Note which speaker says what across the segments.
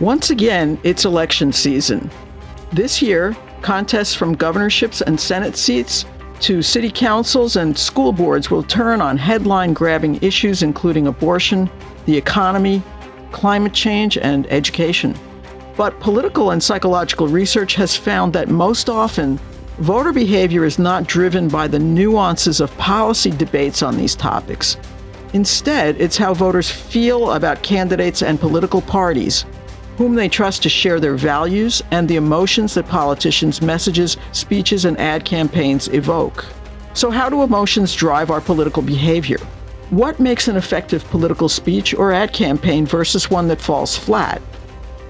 Speaker 1: Once again, it's election season. This year, contests from governorships and Senate seats to city councils and school boards will turn on headline grabbing issues including abortion, the economy, climate change, and education. But political and psychological research has found that most often, voter behavior is not driven by the nuances of policy debates on these topics. Instead, it's how voters feel about candidates and political parties, whom they trust to share their values and the emotions that politicians' messages, speeches, and ad campaigns evoke. So, how do emotions drive our political behavior? What makes an effective political speech or ad campaign versus one that falls flat?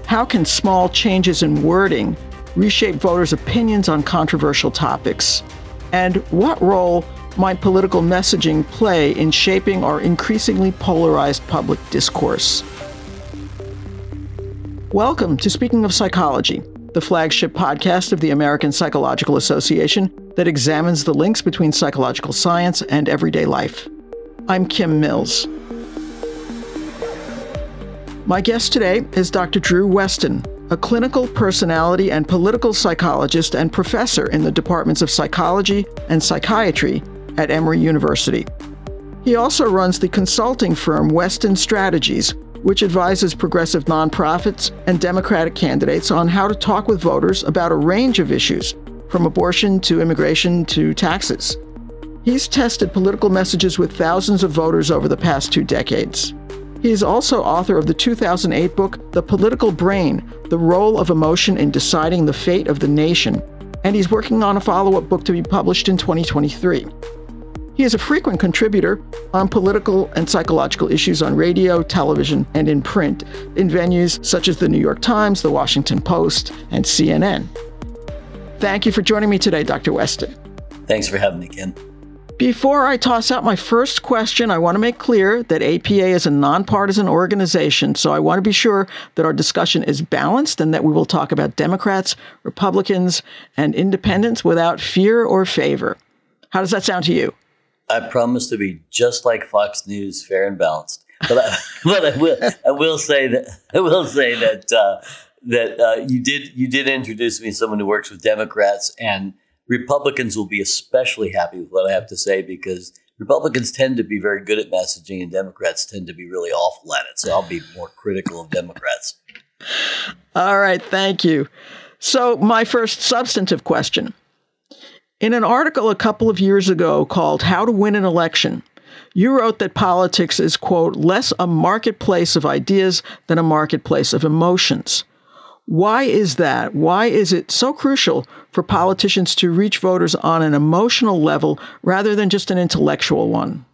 Speaker 1: How can small changes in wording reshape voters' opinions on controversial topics? And what role might political messaging play in shaping our increasingly polarized public discourse? Welcome to Speaking of Psychology, the flagship podcast of the American Psychological Association that examines the links between psychological science and everyday life. I'm Kim Mills. My guest today is Dr. Drew Westen, a clinical personality and political psychologist and professor in the departments of psychology and psychiatry at Emory University. He also runs the consulting firm Westen Strategies, which advises progressive nonprofits and Democratic candidates on how to talk with voters about a range of issues, from abortion to immigration to taxes. He's tested political messages with thousands of voters over the past two decades. He is also author of the 2008 book, The Political Brain The Role of Emotion in Deciding the Fate of the Nation, and he's working on a follow up book to be published in 2023. He is a frequent contributor on political and psychological issues on radio, television, and in print in venues such as the New York Times, the Washington Post, and CNN. Thank you for joining me today, Dr. Westen.
Speaker 2: Thanks for having me, Kim.
Speaker 1: Before I toss out my first question, I want to make clear that APA is a nonpartisan organization, so I want to be sure that our discussion is balanced and that we will talk about Democrats, Republicans, and independents without fear or favor. How does that sound to you?
Speaker 2: I promise to be just like Fox News, fair and balanced. But I, but I will I will say that I will say that uh, that uh, you did you did introduce me to someone who works with Democrats and Republicans will be especially happy with what I have to say because Republicans tend to be very good at messaging and Democrats tend to be really awful at it. So I'll be more critical of Democrats.
Speaker 1: All right, thank you. So my first substantive question. In an article a couple of years ago called How to Win an Election, you wrote that politics is, quote, less a marketplace of ideas than a marketplace of emotions. Why is that? Why is it so crucial for politicians to reach voters on an emotional level rather than just an intellectual one?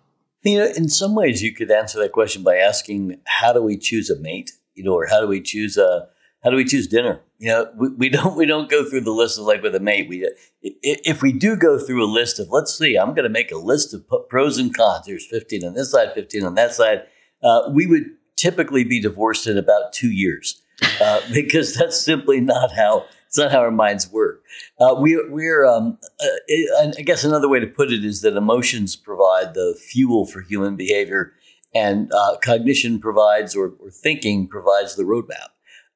Speaker 2: You know, in some ways, you could answer that question by asking, how do we choose a mate? You know, or how do we choose a how do we choose dinner? You know, we, we don't we don't go through the list of like with a mate. We if we do go through a list of let's see, I'm going to make a list of pros and cons. There's 15 on this side, 15 on that side. Uh, we would typically be divorced in about two years uh, because that's simply not how it's not how our minds work. Uh, we, we're, um, uh, I guess another way to put it is that emotions provide the fuel for human behavior, and uh, cognition provides, or, or, thinking provides the roadmap.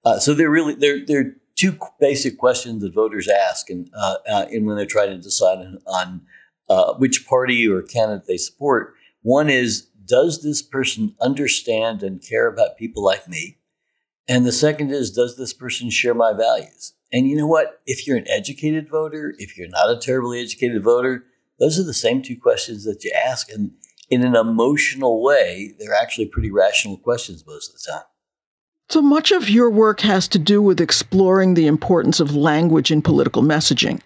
Speaker 2: Uh, so they're really they're they're two basic questions that voters ask, and uh, uh, and when they're trying to decide on, on uh, which party or candidate they support. One is, does this person understand and care about people like me? And the second is, does this person share my values? And you know what? If you're an educated voter, if you're not a terribly educated voter, those are the same two questions that you ask. And in an emotional way, they're actually pretty rational questions most of the time.
Speaker 1: So much of your work has to do with exploring the importance of language in political messaging.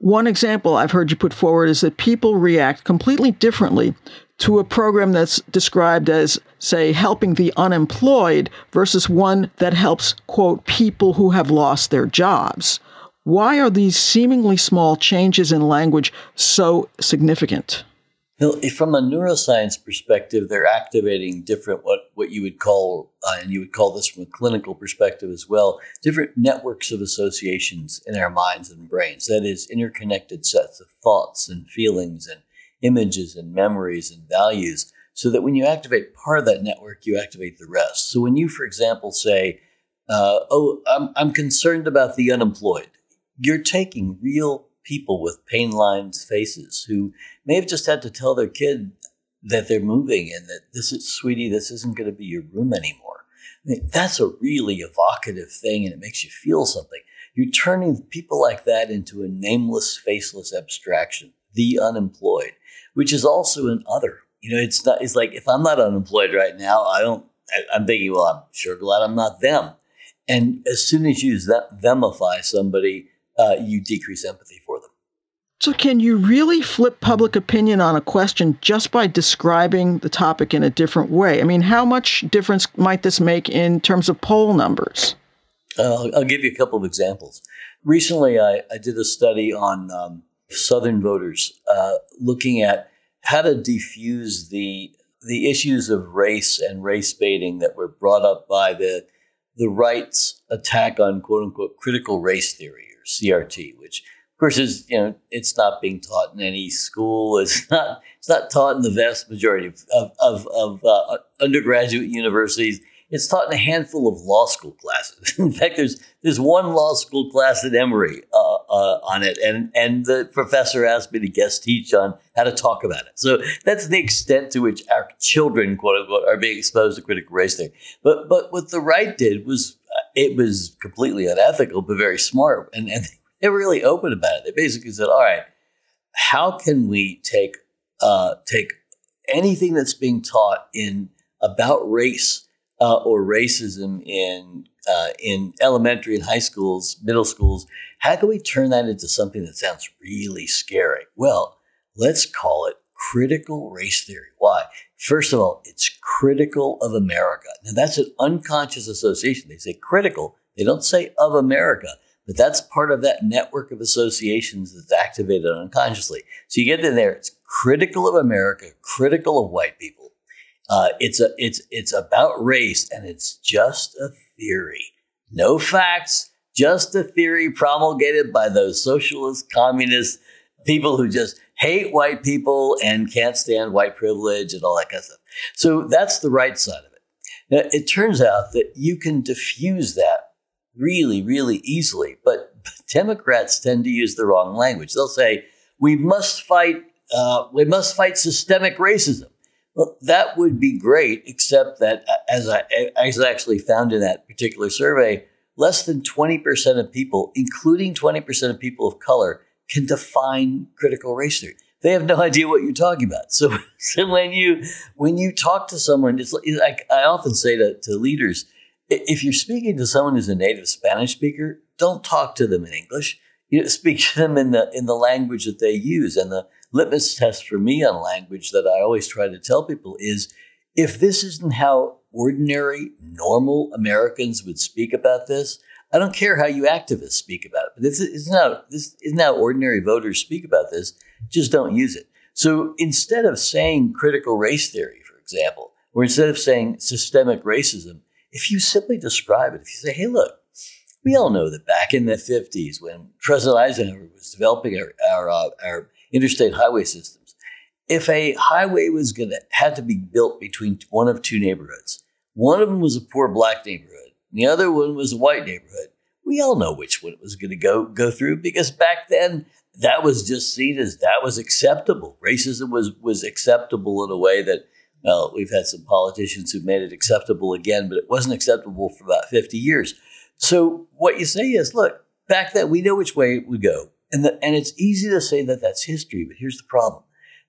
Speaker 1: One example I've heard you put forward is that people react completely differently to a program that's described as, say, helping the unemployed versus one that helps, quote, people who have lost their jobs. Why are these seemingly small changes in language so significant?
Speaker 2: From a neuroscience perspective, they're activating different what what you would call, uh, and you would call this from a clinical perspective as well, different networks of associations in our minds and brains. That is, interconnected sets of thoughts and feelings and images and memories and values. So that when you activate part of that network, you activate the rest. So when you, for example, say, Uh, oh, I'm, I'm concerned about the unemployed. You're taking real people with pain lines faces who may have just had to tell their kid that they're moving and that this is, sweetie, this isn't going to be your room anymore. I mean, that's a really evocative thing and it makes you feel something. You're turning people like that into a nameless, faceless abstraction, the unemployed, which is also an other. You know, it's not, it's like if I'm not unemployed right now, I don't, I, am thinking, well, I'm sure glad I'm not them. And as soon as you that, themify somebody, uh, you decrease empathy for.
Speaker 1: So, can you really flip public opinion on a question just by describing the topic in a different way? I mean, how much difference might this make in terms of poll numbers?
Speaker 2: Uh, I'll give you a couple of examples. Recently, I, I did a study on um, Southern voters uh, looking at how to defuse the the issues of race and race baiting that were brought up by the the right's attack on quote unquote critical race theory or CRT, which of course is you know it's not being taught in any school. It's not it's not taught in the vast majority of of, of, of uh, undergraduate universities. It's taught in a handful of law school classes. In fact, there's there's one law school class at Emory uh, uh, on it, and and the professor asked me to guest teach on how to talk about it. So that's the extent to which our children, quote unquote, are being exposed to critical race theory. But but what the right did was uh, it was completely unethical, but very smart, and and they were really open about it. They basically said, "All right, how can we take uh, take anything that's being taught in about race?" uh, or racism in uh, in elementary and high schools, middle schools. How can we turn that into something that sounds really scary? Well, let's call it critical race theory. Why? First of all, it's critical of America. Now that's an unconscious association. They say critical. They don't say of America, but that's part of that network of associations that's activated unconsciously. So you get in there. It's critical of America, critical of white people uh, it's a it's it's about race, and it's just a theory, no facts, just a theory promulgated by those socialist, communist people who just hate white people and can't stand white privilege and all that kind of stuff. So that's the right side of it. Now, it turns out that you can diffuse that really, really easily, but Democrats tend to use the wrong language. They'll say, "We must fight. Uh, we must fight systemic racism." Well, that would be great, except that uh, as I, as I actually found in that particular survey, less than 20% of people, including 20% of people of color, can define critical race theory. They have no idea what you're talking about. So, so when you when you talk to someone, it's like I often say to, to leaders, if you're speaking to someone who's a native Spanish speaker, don't talk to them in English. You know, speak to them in the in the language that they use. And the litmus test for me on language that I always try to tell people is if this isn't how ordinary, normal Americans would speak about this, I don't care how you activists speak about it. But this isn't this isn't how ordinary voters speak about this. Just don't use it. So instead of saying critical race theory, for example, or instead of saying systemic racism, if you simply describe it, if you say, hey, look, we all know that back in the 50s when President Eisenhower was developing our, our, uh, our interstate highway systems. If a highway was going to had to be built between one of two neighborhoods, one of them was a poor black neighborhood, the other one was a white neighborhood. We all know which one it was going to go go through because back then that was just seen as that was acceptable. Racism was was acceptable in a way that well, we've had some politicians who've made it acceptable again, but it wasn't acceptable for about 50 years. So what you say is, look, back then we know which way it would go. And, the, and it's easy to say that that's history, but here's the problem.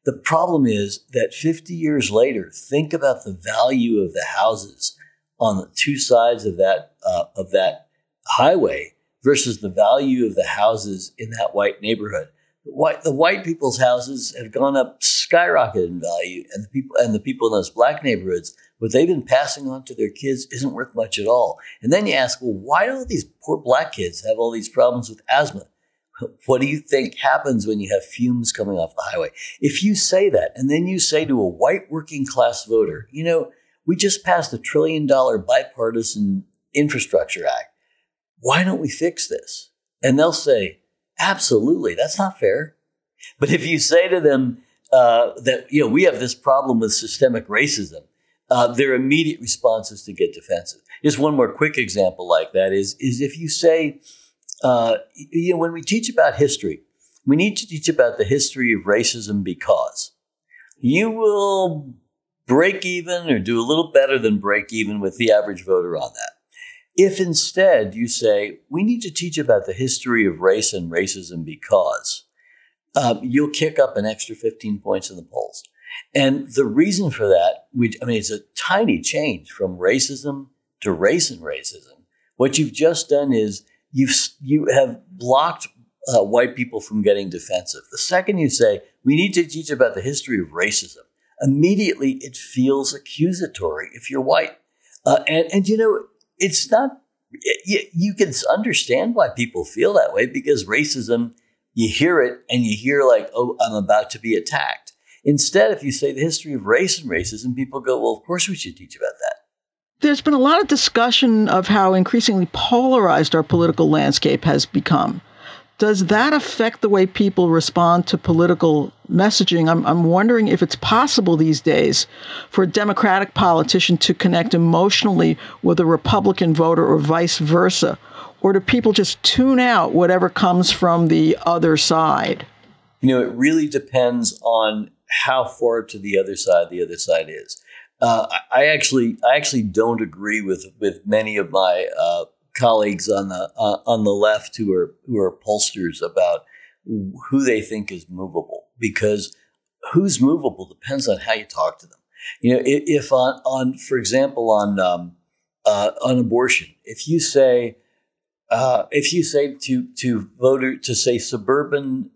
Speaker 2: The problem is that 50 years later, think about the value of the houses on the two sides of that, uh, of that highway versus the value of the houses in that white neighborhood. White, the white people's houses have gone up skyrocketed in value, and the people and the people in those black neighborhoods, what they've been passing on to their kids isn't worth much at all. And then you ask, well, why do all these poor black kids have all these problems with asthma? What do you think happens when you have fumes coming off the highway? If you say that, and then you say to a white working class voter, you know, we just passed a trillion dollar bipartisan infrastructure act. Why don't we fix this? And they'll say, absolutely, that's not fair. But if you say to them uh, that, you know, we have this problem with systemic racism, uh, their immediate response is to get defensive. Just one more quick example like that is, is if you say, uh, you know, when we teach about history, we need to teach about the history of racism because you will break even or do a little better than break even with the average voter on that. If instead you say, we need to teach about the history of race and racism because, um, you'll kick up an extra 15 points in the polls. And the reason for that, which, I mean, it's a tiny change from racism to race and racism. What you've just done is you've, you have blocked uh, white people from getting defensive. The second you say, we need to teach about the history of racism, immediately it feels accusatory if you're white. Uh, and, and, you know, it's not, you, you can understand why people feel that way because racism, you hear it and you hear, like, oh, I'm about to be attacked. Instead, if you say the history of race and racism, people go, well, of course we should teach about that.
Speaker 1: There's been a lot of discussion of how increasingly polarized our political landscape has become. Does that affect the way people respond to political messaging? I'm, I'm wondering if it's possible these days for a Democratic politician to connect emotionally with a Republican voter or vice versa. Or do people just tune out whatever comes from the other side?
Speaker 2: You know, it really depends on how far to the other side the other side is. Uh, I actually, I actually don't agree with with many of my uh, colleagues on the uh, on the left who are who are pollsters about who they think is movable because who's movable depends on how you talk to them. You know, if, on on for example on um, uh, on abortion, if you say uh, if you say to to voter to say suburban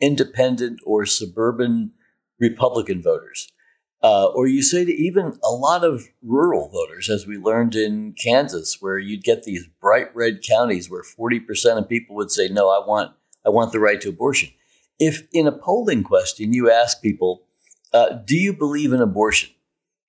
Speaker 2: independent or suburban Republican voters, uh, or you say to even a lot of rural voters, as we learned in Kansas, where you'd get these bright red counties where 40% of people would say, no, I want, I want the right to abortion. If in a polling question you ask people, uh, do you believe in abortion?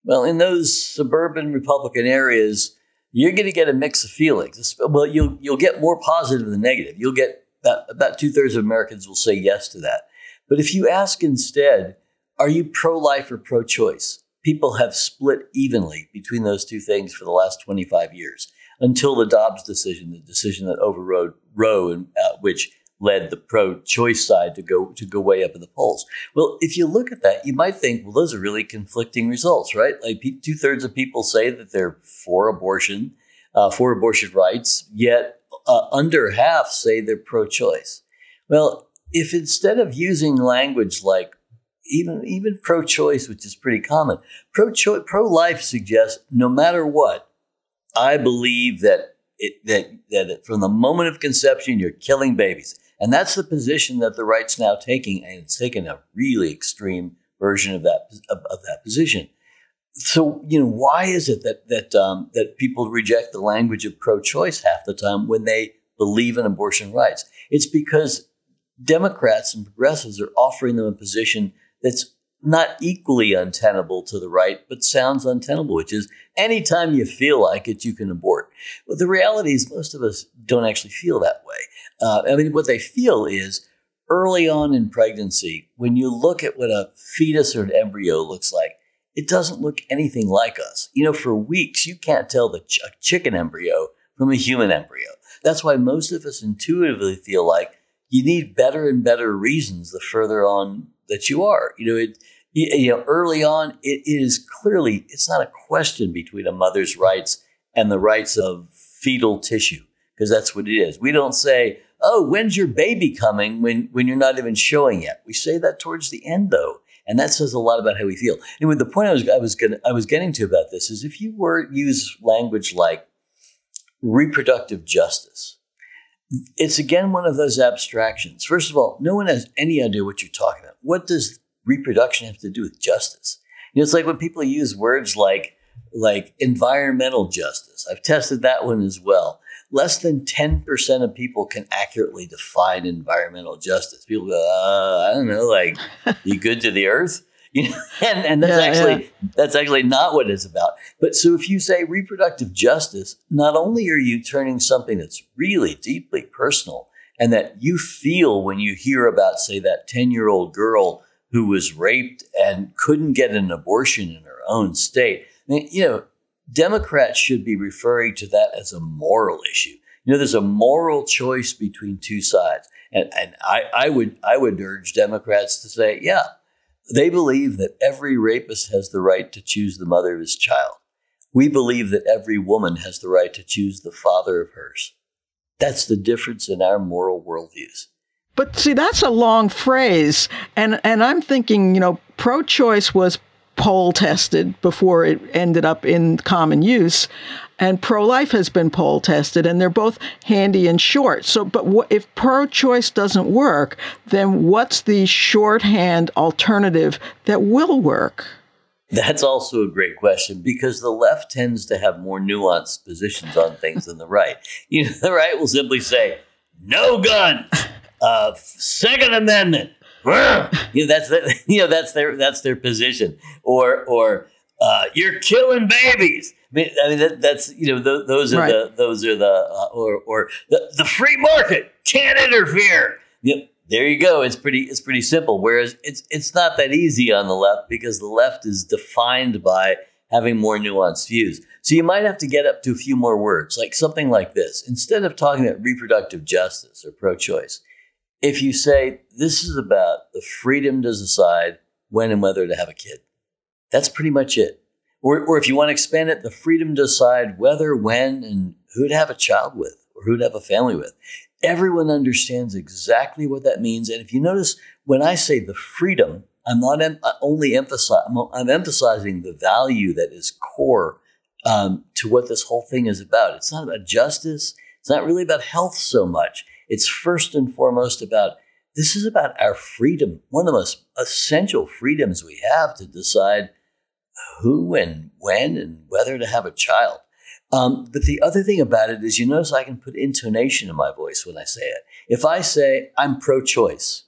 Speaker 2: Well, in those suburban Republican areas, you're going to get a mix of feelings. Well, you'll, you'll get more positive than negative. You'll get about, about two thirds of Americans will say yes to that. But if you ask instead, are you pro life or pro choice? People have split evenly between those two things for the last 25 years until the Dobbs decision, the decision that overrode Roe, and, uh, which led the pro-choice side to go to go way up in the polls. Well, if you look at that, you might think, well, those are really conflicting results, right? Like two thirds of people say that they're for abortion, uh, for abortion rights, yet uh, under half say they're pro-choice. Well, if instead of using language like even even pro-choice, which is pretty common. Pro-choice, pro-life suggests no matter what, I believe that it, that that from the moment of conception you're killing babies, and that's the position that the right's now taking, and it's taken a really extreme version of that of, of that position. So you know why is it that that um, that people reject the language of pro-choice half the time when they believe in abortion rights? It's because Democrats and progressives are offering them a position that's not equally untenable to the right, but sounds untenable, which is anytime you feel like it, you can abort. But the reality is, most of us don't actually feel that way. Uh, I mean, what they feel is early on in pregnancy, when you look at what a fetus or an embryo looks like, it doesn't look anything like us. You know, for weeks, you can't tell the ch- chicken embryo from a human embryo. That's why most of us intuitively feel like you need better and better reasons the further on that you are. You know, it, you know, early on, it is clearly, it's not a question between a mother's rights and the rights of fetal tissue, because that's what it is. We don't say, oh, when's your baby coming when, when you're not even showing yet? We say that towards the end, though. And that says a lot about how we feel. Anyway, the point I was, I was, gonna, I was getting to about this is if you were use language like reproductive justice, it's again one of those abstractions. First of all, no one has any idea what you're talking. What does reproduction have to do with justice? You know, it's like when people use words like like environmental justice. I've tested that one as well. Less than 10% of people can accurately define environmental justice. People go, uh, I don't know, like, you good to the earth? You know, and, and that's yeah, actually yeah. that's actually not what it's about. But so if you say reproductive justice, not only are you turning something that's really deeply personal and that you feel when you hear about, say, that 10 year old girl who was raped and couldn't get an abortion in her own state, I mean, you know, Democrats should be referring to that as a moral issue. You know, there's a moral choice between two sides. And, and I, I would I would urge Democrats to say, yeah, they believe that every rapist has the right to choose the mother of his child. We believe that every woman has the right to choose the father of hers. That's the difference in our moral worldviews.
Speaker 1: But see, that's a long phrase. And, and I'm thinking, you know, pro choice was poll tested before it ended up in common use. And pro life has been poll tested, and they're both handy and short. So, but what, if pro choice doesn't work, then what's the shorthand alternative that will work?
Speaker 2: That's also a great question because the left tends to have more nuanced positions on things than the right. You know, the right will simply say, no gun uh, Second Amendment. you know that's the, you know that's their that's their position. Or or uh, you're killing babies. I mean, I mean that, that's you know th- those are right. the those are the uh, or or the, the free market can't interfere. Yep, there you go. It's pretty it's pretty simple. Whereas it's it's not that easy on the left because the left is defined by having more nuanced views. So you might have to get up to a few more words, like something like this. Instead of talking about reproductive justice or pro-choice, if you say this is about the freedom to decide when and whether to have a kid, that's pretty much it. Or, or if you want to expand it, the freedom to decide whether, when, and who to have a child with or who to have a family with. Everyone understands exactly what that means. And if you notice, when I say the freedom, I'm not em- only emphasizing, I'm, I'm, emphasizing the value that is core um, to what this whole thing is about. It's not about justice. It's not really about health so much. It's first and foremost about this is about our freedom, one of the most essential freedoms we have to decide who and when and whether to have a child. Um, but the other thing about it is, you notice I can put intonation in my voice when I say it. If I say I'm pro-choice,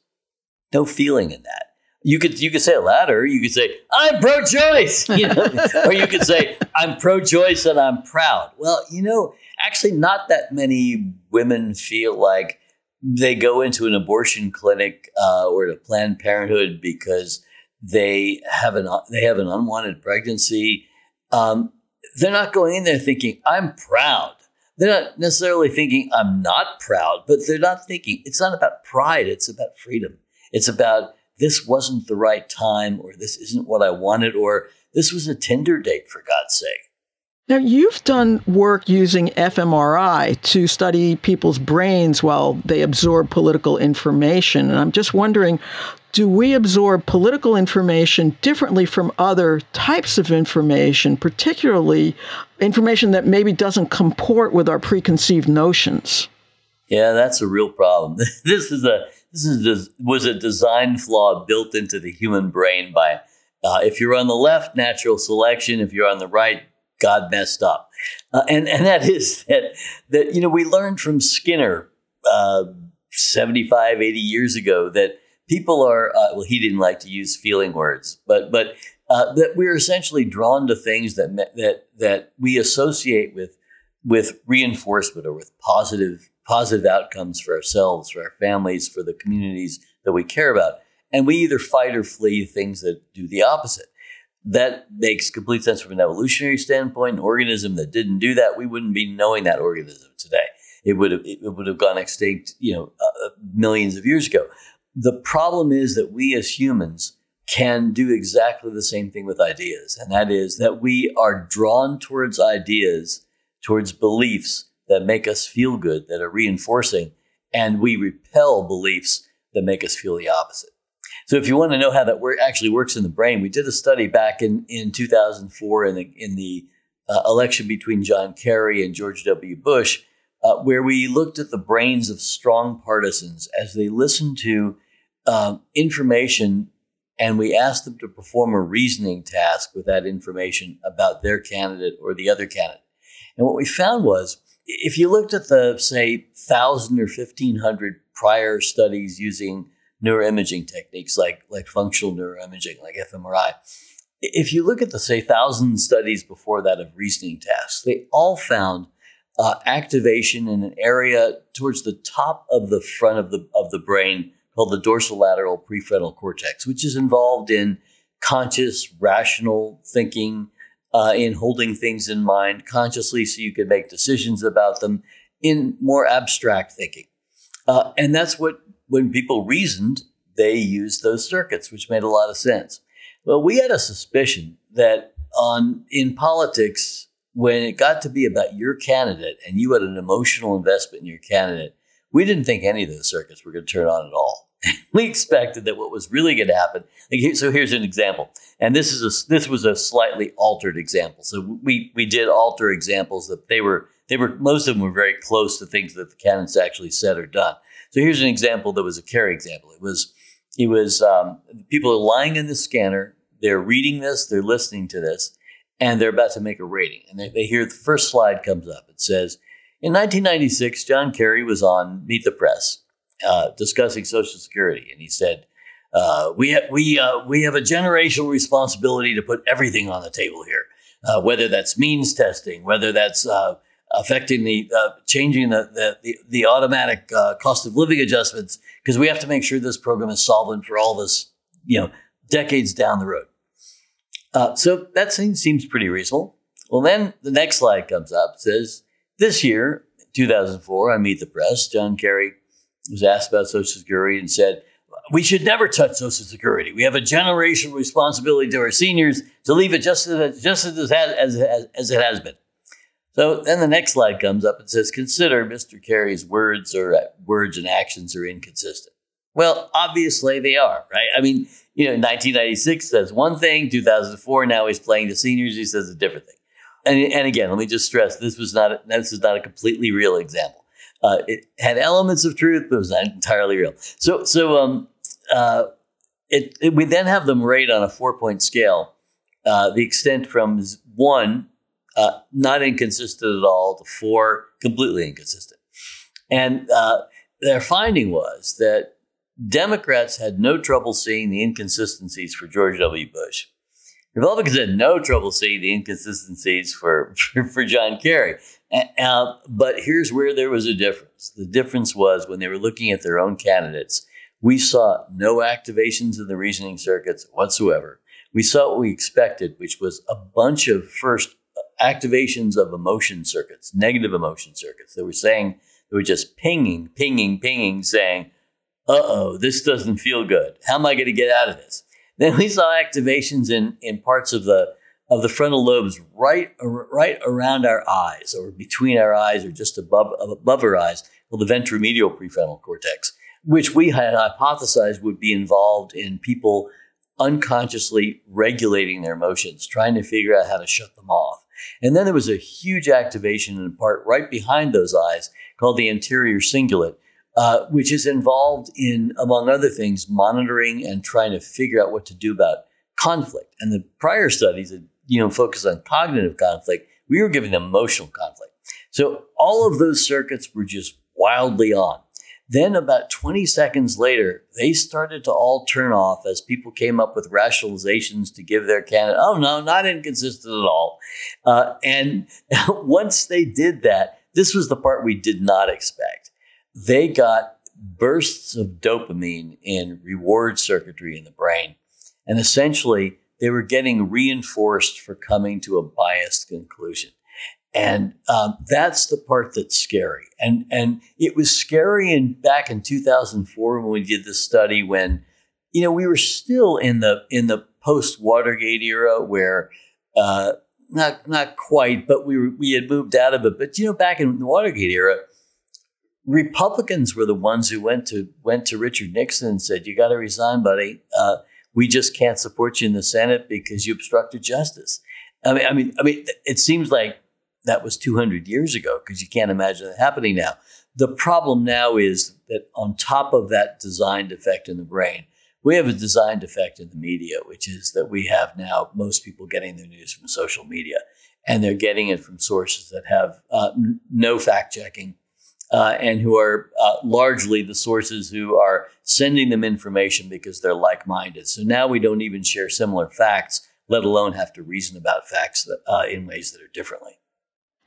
Speaker 2: no feeling in that. You could you could say it louder. You could say I'm pro-choice, you know? or you could say I'm pro-choice and I'm proud. Well, you know, actually not that many women feel like they go into an abortion clinic uh, or to Planned Parenthood because they have an they have an unwanted pregnancy. Um, they're not going in there thinking I'm proud. They're not necessarily thinking I'm not proud, but they're not thinking it's not about pride. It's about freedom. It's about this wasn't the right time, or this isn't what I wanted, or this was a Tinder date for God's sake.
Speaker 1: Now, you've done work using fMRI to study people's brains while they absorb political information. And I'm just wondering do we absorb political information differently from other types of information, particularly information that maybe doesn't comport with our preconceived notions?
Speaker 2: Yeah, that's a real problem. this is a this is was a design flaw built into the human brain by uh, if you're on the left, natural selection. If you're on the right, God messed up. Uh, and, and that is that, that, you know, we learned from Skinner uh, 75, 80 years ago that people are, uh, well, he didn't like to use feeling words, but, but uh, that we're essentially drawn to things that, that, that we associate with, with reinforcement or with positive, positive outcomes for ourselves, for our families, for the communities that we care about. And we either fight or flee things that do the opposite that makes complete sense from an evolutionary standpoint. An organism that didn't do that, we wouldn't be knowing that organism today. It would have it would have gone extinct, you know, uh, uh, millions of years ago. The problem is that we as humans can do exactly the same thing with ideas, and that is that we are drawn towards ideas, towards beliefs that make us feel good, that are reinforcing, and we repel beliefs that make us feel the opposite. So if you want to know how that work, actually works in the brain, we did a study back in, in 2004 in the, in the uh, election between John Kerry and George W. Bush, uh, where we looked at the brains of strong partisans as they listened to um, information and we asked them to perform a reasoning task with that information about their candidate or the other candidate. And what we found was if you looked at the, say, 1,000 or 1,500 prior studies using neuroimaging techniques like, like functional neuroimaging, like fMRI. If you look at the, say, thousand studies before that of reasoning tasks, they all found uh, activation in an area towards the top of the front of the, of the brain called the dorsolateral prefrontal cortex, which is involved in conscious, rational thinking, uh, in holding things in mind consciously so you can make decisions about them in more abstract thinking. Uh, and that's what, when people reasoned, they used those circuits, which made a lot of sense. Well, we had a suspicion that on in politics, when it got to be about your candidate and you had an emotional investment in your candidate, we didn't think any of those circuits were going to turn on at all. we expected that what was really going to happen. So here's an example, and this is a this was a slightly altered example. So we we did alter examples that they were they were most of them were very close to things that the canons actually said or done. So here's an example that was a Kerry example. It was it was um, people are lying in the scanner. They're reading this. They're listening to this, and they're about to make a rating. And they, they hear the first slide comes up. It says, in 1996, John Kerry was on Meet the Press uh, discussing Social Security, and he said, uh, "We ha- we uh, we have a generational responsibility to put everything on the table here, uh, whether that's means testing, whether that's uh, affecting the changing the the, the, the automatic cost of living adjustments, because we have to make sure this program is solvent for all this, you know, decades down the road." so that seems pretty reasonable. Well, then the next slide comes up. says this year, 2004, I Meet the Press. John Kerry was asked about Social Security and said, we should never touch Social Security. We have a generational responsibility to our seniors to leave it just as, just as, it, has, as, as it has been. So then the next slide comes up and says, consider Mr. Kerry's words or uh, words and actions are inconsistent. Well, obviously they are, right? I mean, you know, 1996 says one thing, 2004 now he's playing the seniors, he says a different thing. And, and again, let me just stress this was not a, this is not a completely real example. Uh, it had elements of truth, but it was not entirely real. So, so um, uh, it, it, we then have them rate on a four point scale. Uh, the extent from one, uh, not inconsistent at all, to four, completely inconsistent. And uh, their finding was that Democrats had no trouble seeing the inconsistencies for George W. Bush. Republicans had no trouble seeing the inconsistencies for, for, for John Kerry. Uh, but here's where there was a difference. The difference was when they were looking at their own candidates, we saw no activations in the reasoning circuits whatsoever. We saw what we expected, which was a bunch of first activations of emotion circuits, negative emotion circuits. They were saying, they were just pinging, pinging, pinging, saying, uh oh, this doesn't feel good. How am I going to get out of this? Then we saw activations in, in parts of the of the frontal lobes right, right around our eyes or between our eyes or just above, above our eyes, called the ventromedial prefrontal cortex, which we had hypothesized would be involved in people unconsciously regulating their emotions, trying to figure out how to shut them off. And then there was a huge activation in a part right behind those eyes called the anterior cingulate, uh, which is involved in, among other things, monitoring and trying to figure out what to do about conflict. And the prior studies had you know, focus on cognitive conflict. We were giving emotional conflict. So all of those circuits were just wildly on. Then, about 20 seconds later, they started to all turn off as people came up with rationalizations to give their candidate, oh, no, not inconsistent at all. Uh, and once they did that, this was the part we did not expect. They got bursts of dopamine in reward circuitry in the brain. And essentially, they were getting reinforced for coming to a biased conclusion. And um, that's the part that's scary. And and it was scary in back in 2004 when we did the study when, you know, we were still in the in the post Watergate era where, uh, not not quite, but we were, we had moved out of it. But you know, back in the Watergate era, Republicans were the ones who went to went to Richard Nixon and said, "You got to resign, buddy." Uh, we just can't support you in the Senate because you obstructed justice. I mean, I mean, I mean, it seems like that was 200 years ago because you can't imagine it happening now. The problem now is that on top of that design defect in the brain, we have a design defect in the media, which is that we have now most people getting their news from social media, and they're getting it from sources that have uh, no fact checking uh, and who are uh, largely the sources who are sending them information because they're like minded. So now we don't even share similar facts, let alone have to reason about facts that, uh, in ways that are differently.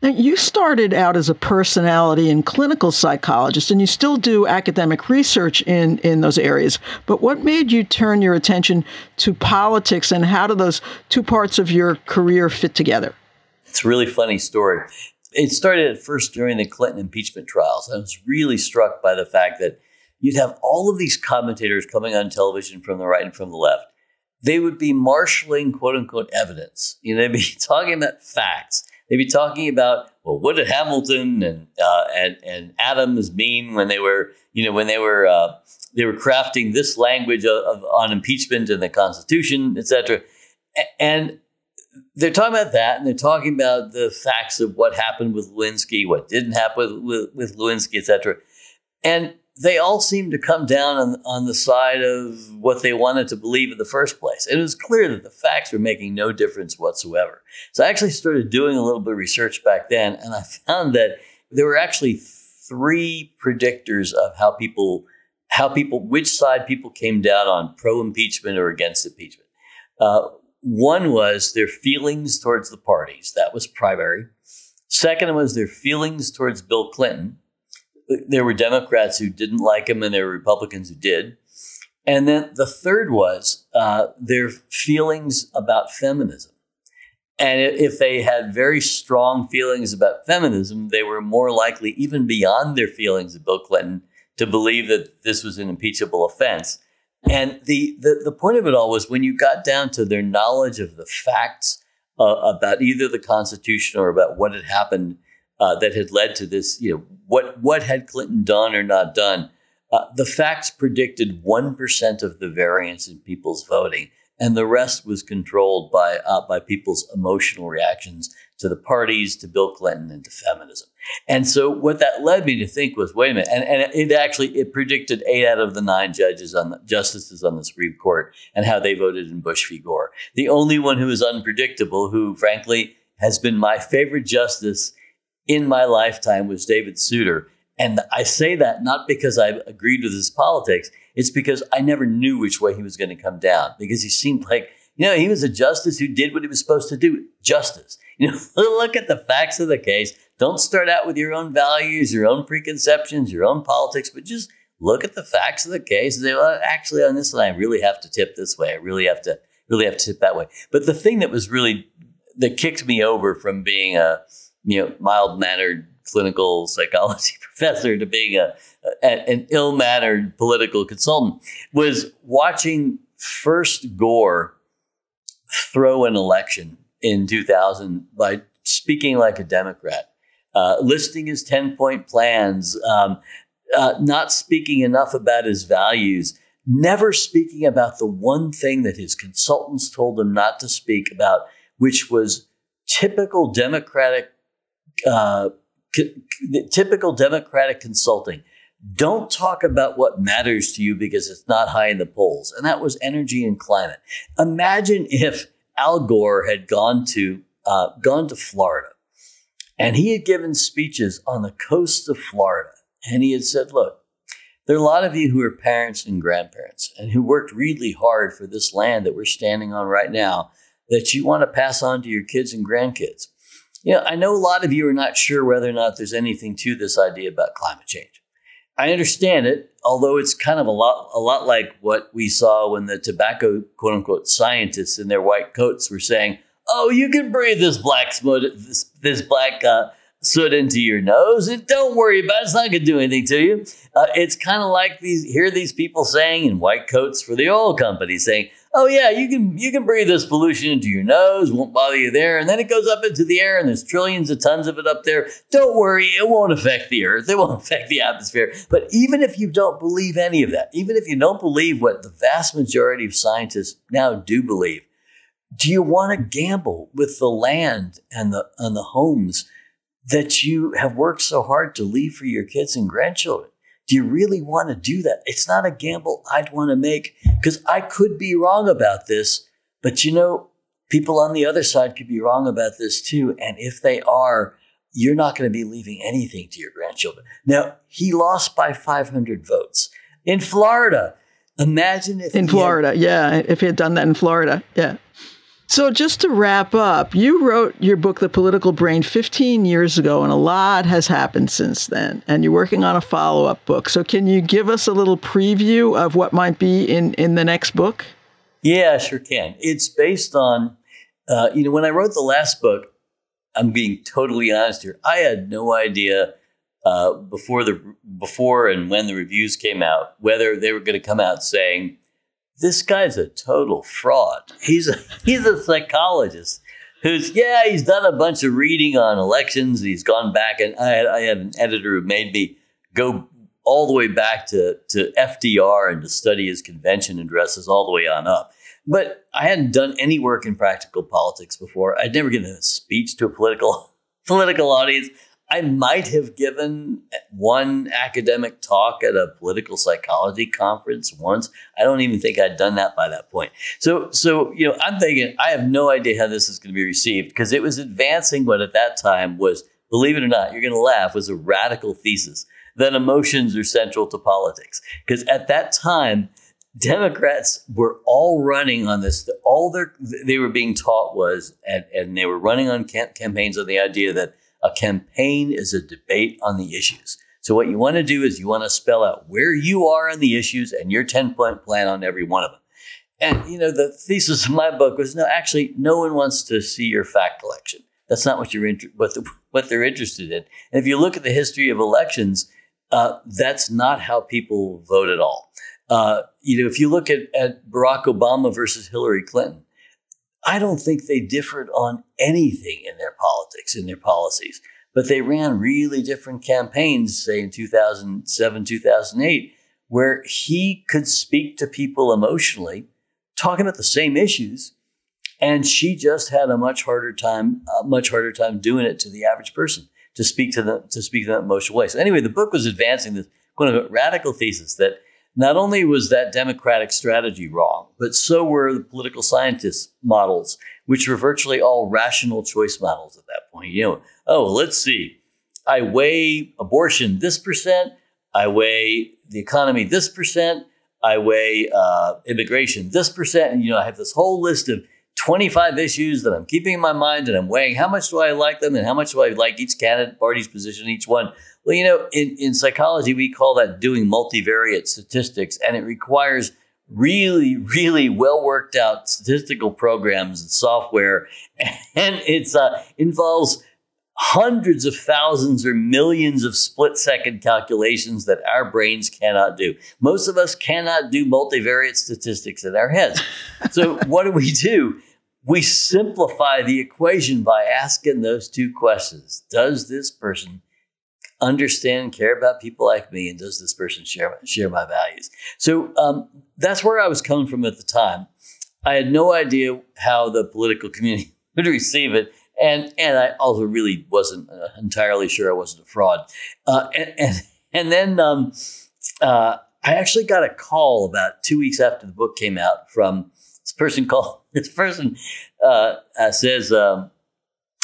Speaker 1: Now, you started out as a personality and clinical psychologist, and you still do academic research in, in those areas. But what made you turn your attention to politics, and how do those two parts of your career fit together?
Speaker 2: It's a really funny story. It started at first during the Clinton impeachment trials. I was really struck by the fact that you'd have all of these commentators coming on television from the right and from the left. They would be marshaling quote unquote evidence. You know, they'd be talking about facts they'd be talking about well, what did Hamilton and uh, and and Adams mean when they were you know when they were uh, they were crafting this language of, of, on impeachment and the Constitution, etc. And they're talking about that, and they're talking about the facts of what happened with Lewinsky, what didn't happen with, with, with Lewinsky, etc. And they all seemed to come down on, on the side of what they wanted to believe in the first place. It was clear that the facts were making no difference whatsoever. So I actually started doing a little bit of research back then, and I found that there were actually three predictors of how people, how people, which side people came down on pro impeachment or against impeachment. Uh, one was their feelings towards the parties, that was primary. Second was their feelings towards Bill Clinton there were Democrats who didn't like him, and there were Republicans who did. And then the third was uh, their feelings about feminism. And if they had very strong feelings about feminism, they were more likely, even beyond their feelings of Bill Clinton, to believe that this was an impeachable offense. And the, the, the point of it all was when you got down to their knowledge of the facts uh, about either the Constitution or about what had happened uh, that had led to this, you know, what what had Clinton done or not done? Uh, the facts predicted one percent of the variance in people's voting, and the rest was controlled by uh, by people's emotional reactions to the parties, to Bill Clinton, and to feminism. And so, what that led me to think was, wait a minute, and, and it actually it predicted eight out of the nine judges on the, justices on the Supreme Court and how they voted in Bush v. Gore. The only one who is unpredictable, who frankly has been my favorite justice in my lifetime was David Souter. And I say that not because I agreed with his politics, it's because I never knew which way he was going to come down because he seemed like, you know, he was a justice who did what he was supposed to do justice. You know, look at the facts of the case. Don't start out with your own values, your own preconceptions, your own politics, but just look at the facts of the case and say, well, actually, on this one, I really have to tip this way. I really have to, really have to tip that way. But the thing that was really, that kicked me over from being a, you know mild mannered clinical psychology professor to being a, a an ill mannered political consultant was watching first Gore throw an election in 2000 by speaking like a Democrat, uh, listing his 10 point plans, um, uh, not speaking enough about his values, never speaking about the one thing that his consultants told him not to speak about, which was typical Democratic uh, typical Democratic consulting. Don't talk about what matters to you because it's not high in the polls. And that was energy and climate. Imagine if Al Gore had gone to uh, gone to Florida and he had given speeches on the coast of Florida. And he had said, look, there are a lot of you who are parents and grandparents and who worked really hard for this land that we're standing on right now that you want to pass on to your kids and grandkids. You know, I know a lot of you are not sure whether or not there's anything to this idea about climate change. I understand it, although it's kind of a lot, a lot like what we saw when the tobacco quote unquote scientists in their white coats were saying, "Oh, you can breathe this black smoke, this, this black uh, soot into your nose, and don't worry about it. It's not going to do anything to you." Uh, it's kind of like these hear these people saying in white coats for the oil companies saying, oh yeah, you can you can breathe this pollution into your nose, won't bother you there, and then it goes up into the air, and there's trillions of tons of it up there. Don't worry, it won't affect the earth, it won't affect the atmosphere. But even if you don't believe any of that, even if you don't believe what the vast majority of scientists now do believe, do you want to gamble with the land and the and the homes that you have worked so hard to leave for your kids and grandchildren? Do you really want to do that? It's not a gamble I'd want to make because I could be wrong about this. But you know, people on the other side could be wrong about this too. And if they are, you're not going to be leaving anything to your grandchildren. Now, he lost by 500 votes in Florida. Imagine if
Speaker 1: in Florida, had, yeah, if he had done that in Florida, yeah. So, just to wrap up, you wrote your book, The Political Brain, 15 years ago, and a lot has happened since then. And you're working on a follow up book. So, can you give us a little preview of what might be in, in the next book?
Speaker 2: Yeah, sure can. It's based on, uh, you know, when I wrote the last book, I'm being totally honest here. I had no idea uh, before the before and when the reviews came out whether they were going to come out saying this guy's a total fraud. He's a, he's a psychologist who's yeah he's done a bunch of reading on elections. He's gone back and I had, I had an editor who made me go all the way back to to FDR and to study his convention addresses all the way on up. But I hadn't done any work in practical politics before. I'd never given a speech to a political political audience. I might have given one academic talk at a political psychology conference once. I don't even think I'd done that by that point. So, so you know, I'm thinking I have no idea how this is going to be received because it was advancing what at that time was, believe it or not, you're going to laugh, was a radical thesis that emotions are central to politics. Because at that time, Democrats were all running on this. All their they were being taught was, and, and they were running on campaigns on the idea that a campaign is a debate on the issues. So what you want to do is you want to spell out where you are on the issues and your 10 point plan on every one of them. And you know, the thesis of my book was no, actually, no one wants to see your fact collection. That's not what you're inter- what, the, what they're interested in. And if you look at the history of elections, uh, that's not how people vote at all. Uh, you know, if you look at, at Barack Obama versus Hillary Clinton, I don't think they differed on anything in their politics, in their policies, but they ran really different campaigns, say in 2007, 2008, where he could speak to people emotionally, talking about the same issues, and she just had a much harder time, much harder time doing it to the average person to speak to them, to speak to them emotional way. So anyway, the book was advancing this kind of radical thesis that not only was that democratic strategy wrong, but so were the political scientists' models, which were virtually all rational choice models at that point. You know, oh, let's see. I weigh abortion this percent. I weigh the economy this percent. I weigh uh, immigration this percent. And, you know, I have this whole list of 25 issues that I'm keeping in my mind and I'm weighing how much do I like them and how much do I like each candidate party's position, each one. Well, you know, in, in psychology, we call that doing multivariate statistics, and it requires really, really well worked out statistical programs and software, and it uh, involves hundreds of thousands or millions of split second calculations that our brains cannot do. Most of us cannot do multivariate statistics in our heads. So, what do we do? We simplify the equation by asking those two questions Does this person understand, care about people like me, and does this person share share my values? So um, that's where I was coming from at the time. I had no idea how the political community would receive it, and and I also really wasn't uh, entirely sure I wasn't a fraud. Uh, and, and, and then um, uh, I actually got a call about two weeks after the book came out from this person called this person uh, uh, says. Um,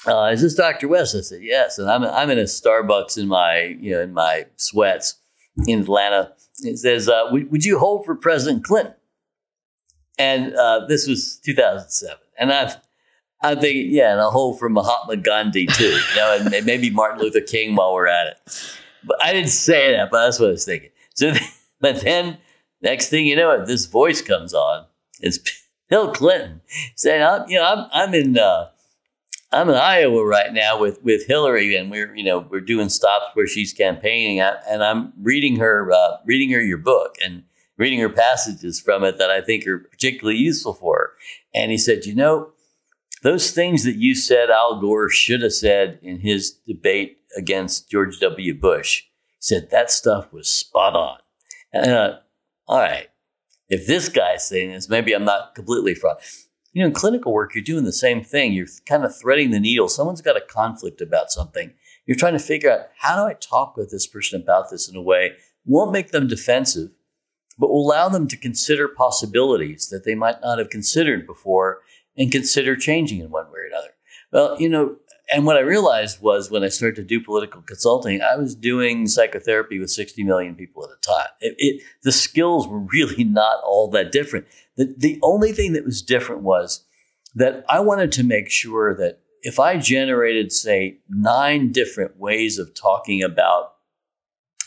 Speaker 2: uh, is this Dr. West? I said, yes. And I'm, I'm in a Starbucks in my, you know, in my sweats in Atlanta. It says, uh, would, would, you hold for President Clinton? And uh, this was 2007. And I've, I'm thinking, yeah, and I'll hold for Mahatma Gandhi too, you know, and maybe Martin Luther King while we're at it. But I didn't say that, but that's what I was thinking. So, but then next thing you know, this voice comes on. It's Bill Clinton saying, I'm, you know, I'm, I'm in, uh, I'm in Iowa right now with with Hillary, and we're you know we're doing stops where she's campaigning, and I'm reading her uh, reading her your book and reading her passages from it that I think are particularly useful for her. And he said, you know, those things that you said Al Gore should have said in his debate against George W. Bush, he said that stuff was spot on. And uh, all right, if this guy's saying this, maybe I'm not completely fraud you know, in clinical work, you're doing the same thing. You're kind of threading the needle. Someone's got a conflict about something. You're trying to figure out how do I talk with this person about this in a way won't make them defensive, but will allow them to consider possibilities that they might not have considered before and consider changing in one way or another. Well, you know, and what I realized was when I started to do political consulting, I was doing psychotherapy with 60 million people at a time. It, it, the skills were really not all that different. The, the only thing that was different was that I wanted to make sure that if I generated, say, nine different ways of talking about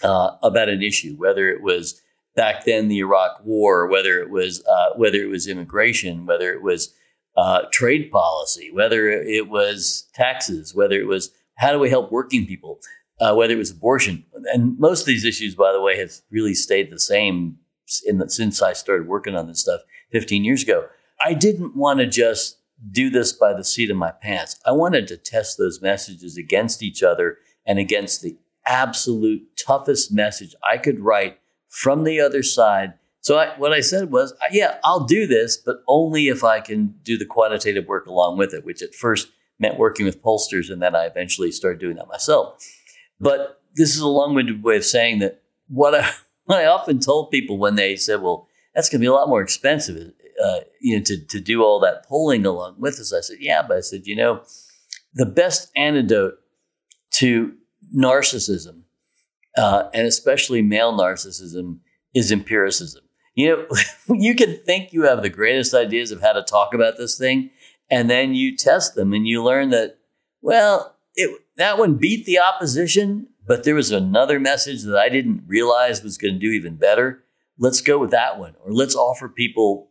Speaker 2: uh, about an issue, whether it was back then the Iraq War, whether it was uh, whether it was immigration, whether it was uh, trade policy, whether it was taxes, whether it was how do we help working people, uh, whether it was abortion, and most of these issues, by the way, have really stayed the same the, since I started working on this stuff 15 years ago. I didn't want to just do this by the seat of my pants. I wanted to test those messages against each other and against the absolute toughest message I could write from the other side. So I, what I said was, yeah, I'll do this, but only if I can do the quantitative work along with it, which at first meant working with pollsters, and then I eventually started doing that myself. But this is a long-winded way of saying that what I, what I often told people when they said, "Well, that's going to be a lot more expensive," uh, you know, to to do all that polling along with us. I said, "Yeah," but I said, you know, the best antidote to narcissism, uh, and especially male narcissism, is empiricism. You know, you can think you have the greatest ideas of how to talk about this thing, and then you test them and you learn that, well, it, that one beat the opposition, but there was another message that I didn't realize was going to do even better. Let's go with that one. Or let's offer people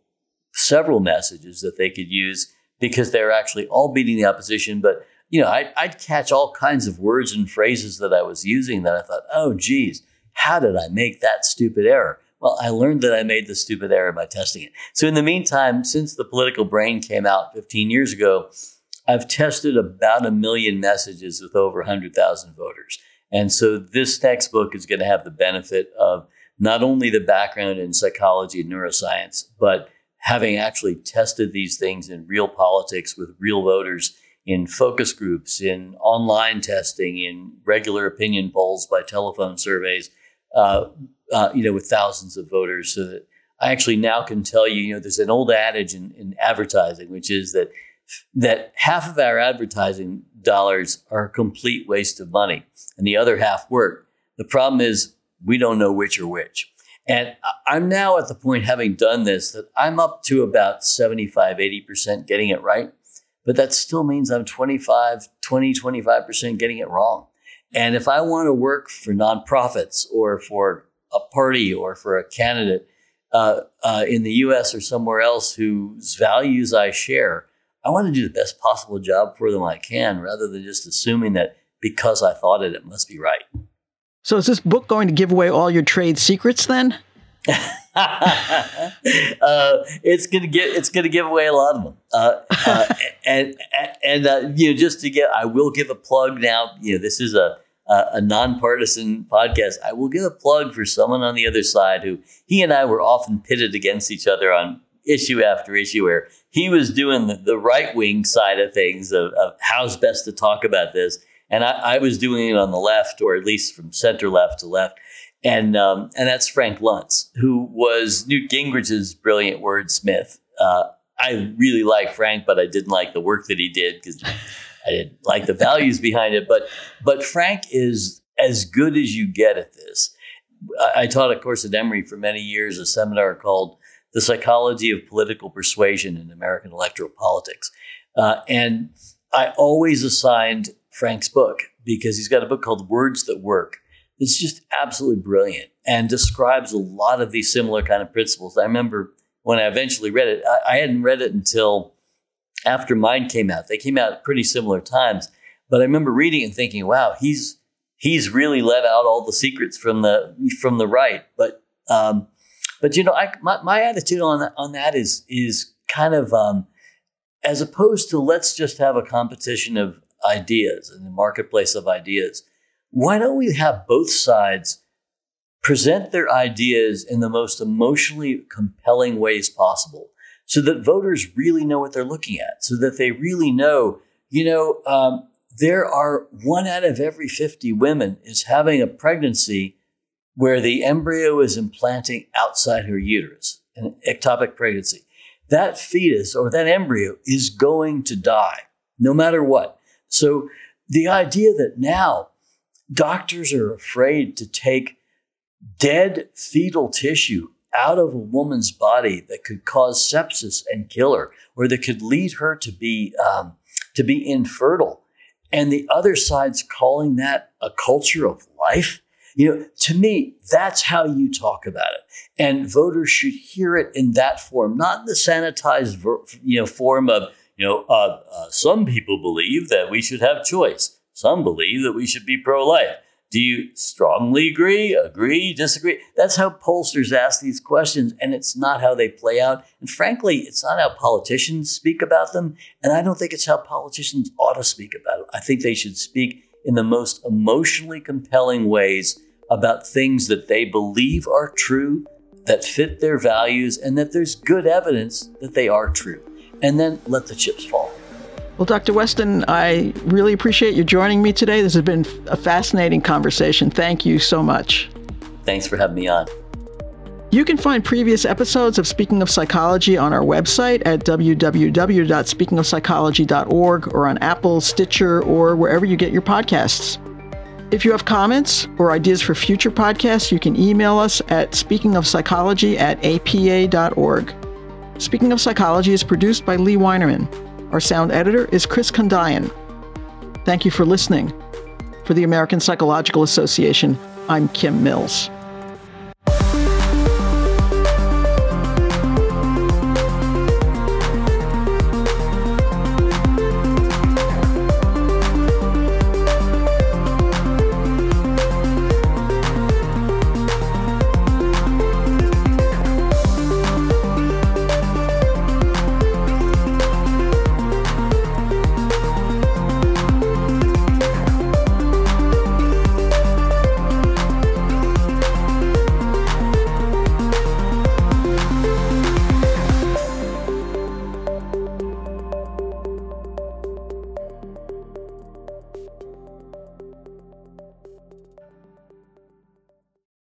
Speaker 2: several messages that they could use because they're actually all beating the opposition, but you know, I'd, I'd, catch all kinds of words and phrases that I was using that I thought, oh, geez, how did I make that stupid error? Well, I learned that I made the stupid error by testing it. So, in the meantime, since the political brain came out 15 years ago, I've tested about a million messages with over 100,000 voters. And so, this textbook is going to have the benefit of not only the background in psychology and neuroscience, but having actually tested these things in real politics with real voters in focus groups, in online testing, in regular opinion polls by telephone surveys, uh, uh, you know, with thousands of voters. So that I actually now can tell you, you know, there's an old adage in, in advertising, which is that that half of our advertising dollars are a complete waste of money, and the other half work. The problem is we don't know which or which. And I'm now at the point, having done this, that I'm up to about 75, 80% getting it right but that still means I'm 25, 20, 25% getting it wrong. And if I want to work for nonprofits or for a party or for a candidate uh, uh, in the US or somewhere else whose values I share, I want to do the best possible job for them I can rather than just assuming that because I thought it, it must be right.
Speaker 1: So, is this book going to give away all your trade secrets then?
Speaker 2: uh, it's gonna get it's gonna give away a lot of them. Uh, uh, and and uh, you know, just to get, I will give a plug now. You know, this is a a nonpartisan podcast. I will give a plug for someone on the other side who he and I were often pitted against each other on issue after issue, where he was doing the, the right wing side of things of, of, how's best to talk about this, and I, I was doing it on the left, or at least from center left to left and um, and that's Frank Luntz, who was Newt Gingrich's brilliant wordsmith. Uh, I really like Frank, but I didn't like the work that he did because I didn't like the values behind it. But but Frank is as good as you get at this. I, I taught a course at Emory for many years, a seminar called "The Psychology of Political Persuasion in American Electoral Politics," uh, and I always assigned Frank's book because he's got a book called Words That Work it's just absolutely brilliant and describes a lot of these similar kind of principles. I remember when I eventually read it, I, I hadn't read it until after mine came out. They came out at pretty similar times, but I remember reading and thinking, "Wow, he's he's really let out all the secrets from the from the right." But um, but you know, I, my my attitude on that, on that is is kind of um, as opposed to let's just have a competition of ideas in the marketplace of ideas why don't we have both sides present their ideas in the most emotionally compelling ways possible so that voters really know what they're looking at, so that they really know, you know, um, there are one out of every 50 women is having a pregnancy where the embryo is implanting outside her uterus, an ectopic pregnancy. That fetus or that embryo is going to die no matter what. So the idea that now doctors are afraid to take dead fetal tissue out of a woman's body that could cause sepsis and kill her, or that could lead her to be um, to be infertile, and the other side's calling that a culture of life. You know, to me, that's how you talk about it, and voters should hear it in that form, not the sanitized, you know, form of you know, uh, uh, some people believe that we should have choice. Some believe that we should be pro-life. Do you strongly agree, agree, disagree? That's how pollsters ask these questions, and it's not how they play out. And frankly, it's not how politicians speak about them. And I don't think it's how politicians ought to speak about it. I think they should speak in the most emotionally compelling ways about things that they believe are true, that fit their values, and that there's good evidence that they are true. And then let the chips fall.
Speaker 1: Well, Dr. Westen, I really appreciate you joining me today. This has been a fascinating conversation. Thank you so much.
Speaker 2: Thanks for having me on.
Speaker 1: You can find previous episodes of Speaking of Psychology on our website at www.speakingofpsychology.org or on Apple, Stitcher, or wherever you get your podcasts. If you have comments or ideas for future podcasts, you can email us at speakingofpsychology at apa.org. Speaking of Psychology is produced by Lee Weinerman. Our sound editor is Chris Condayan. Thank you for listening. For the American Psychological Association, I'm Kim Mills.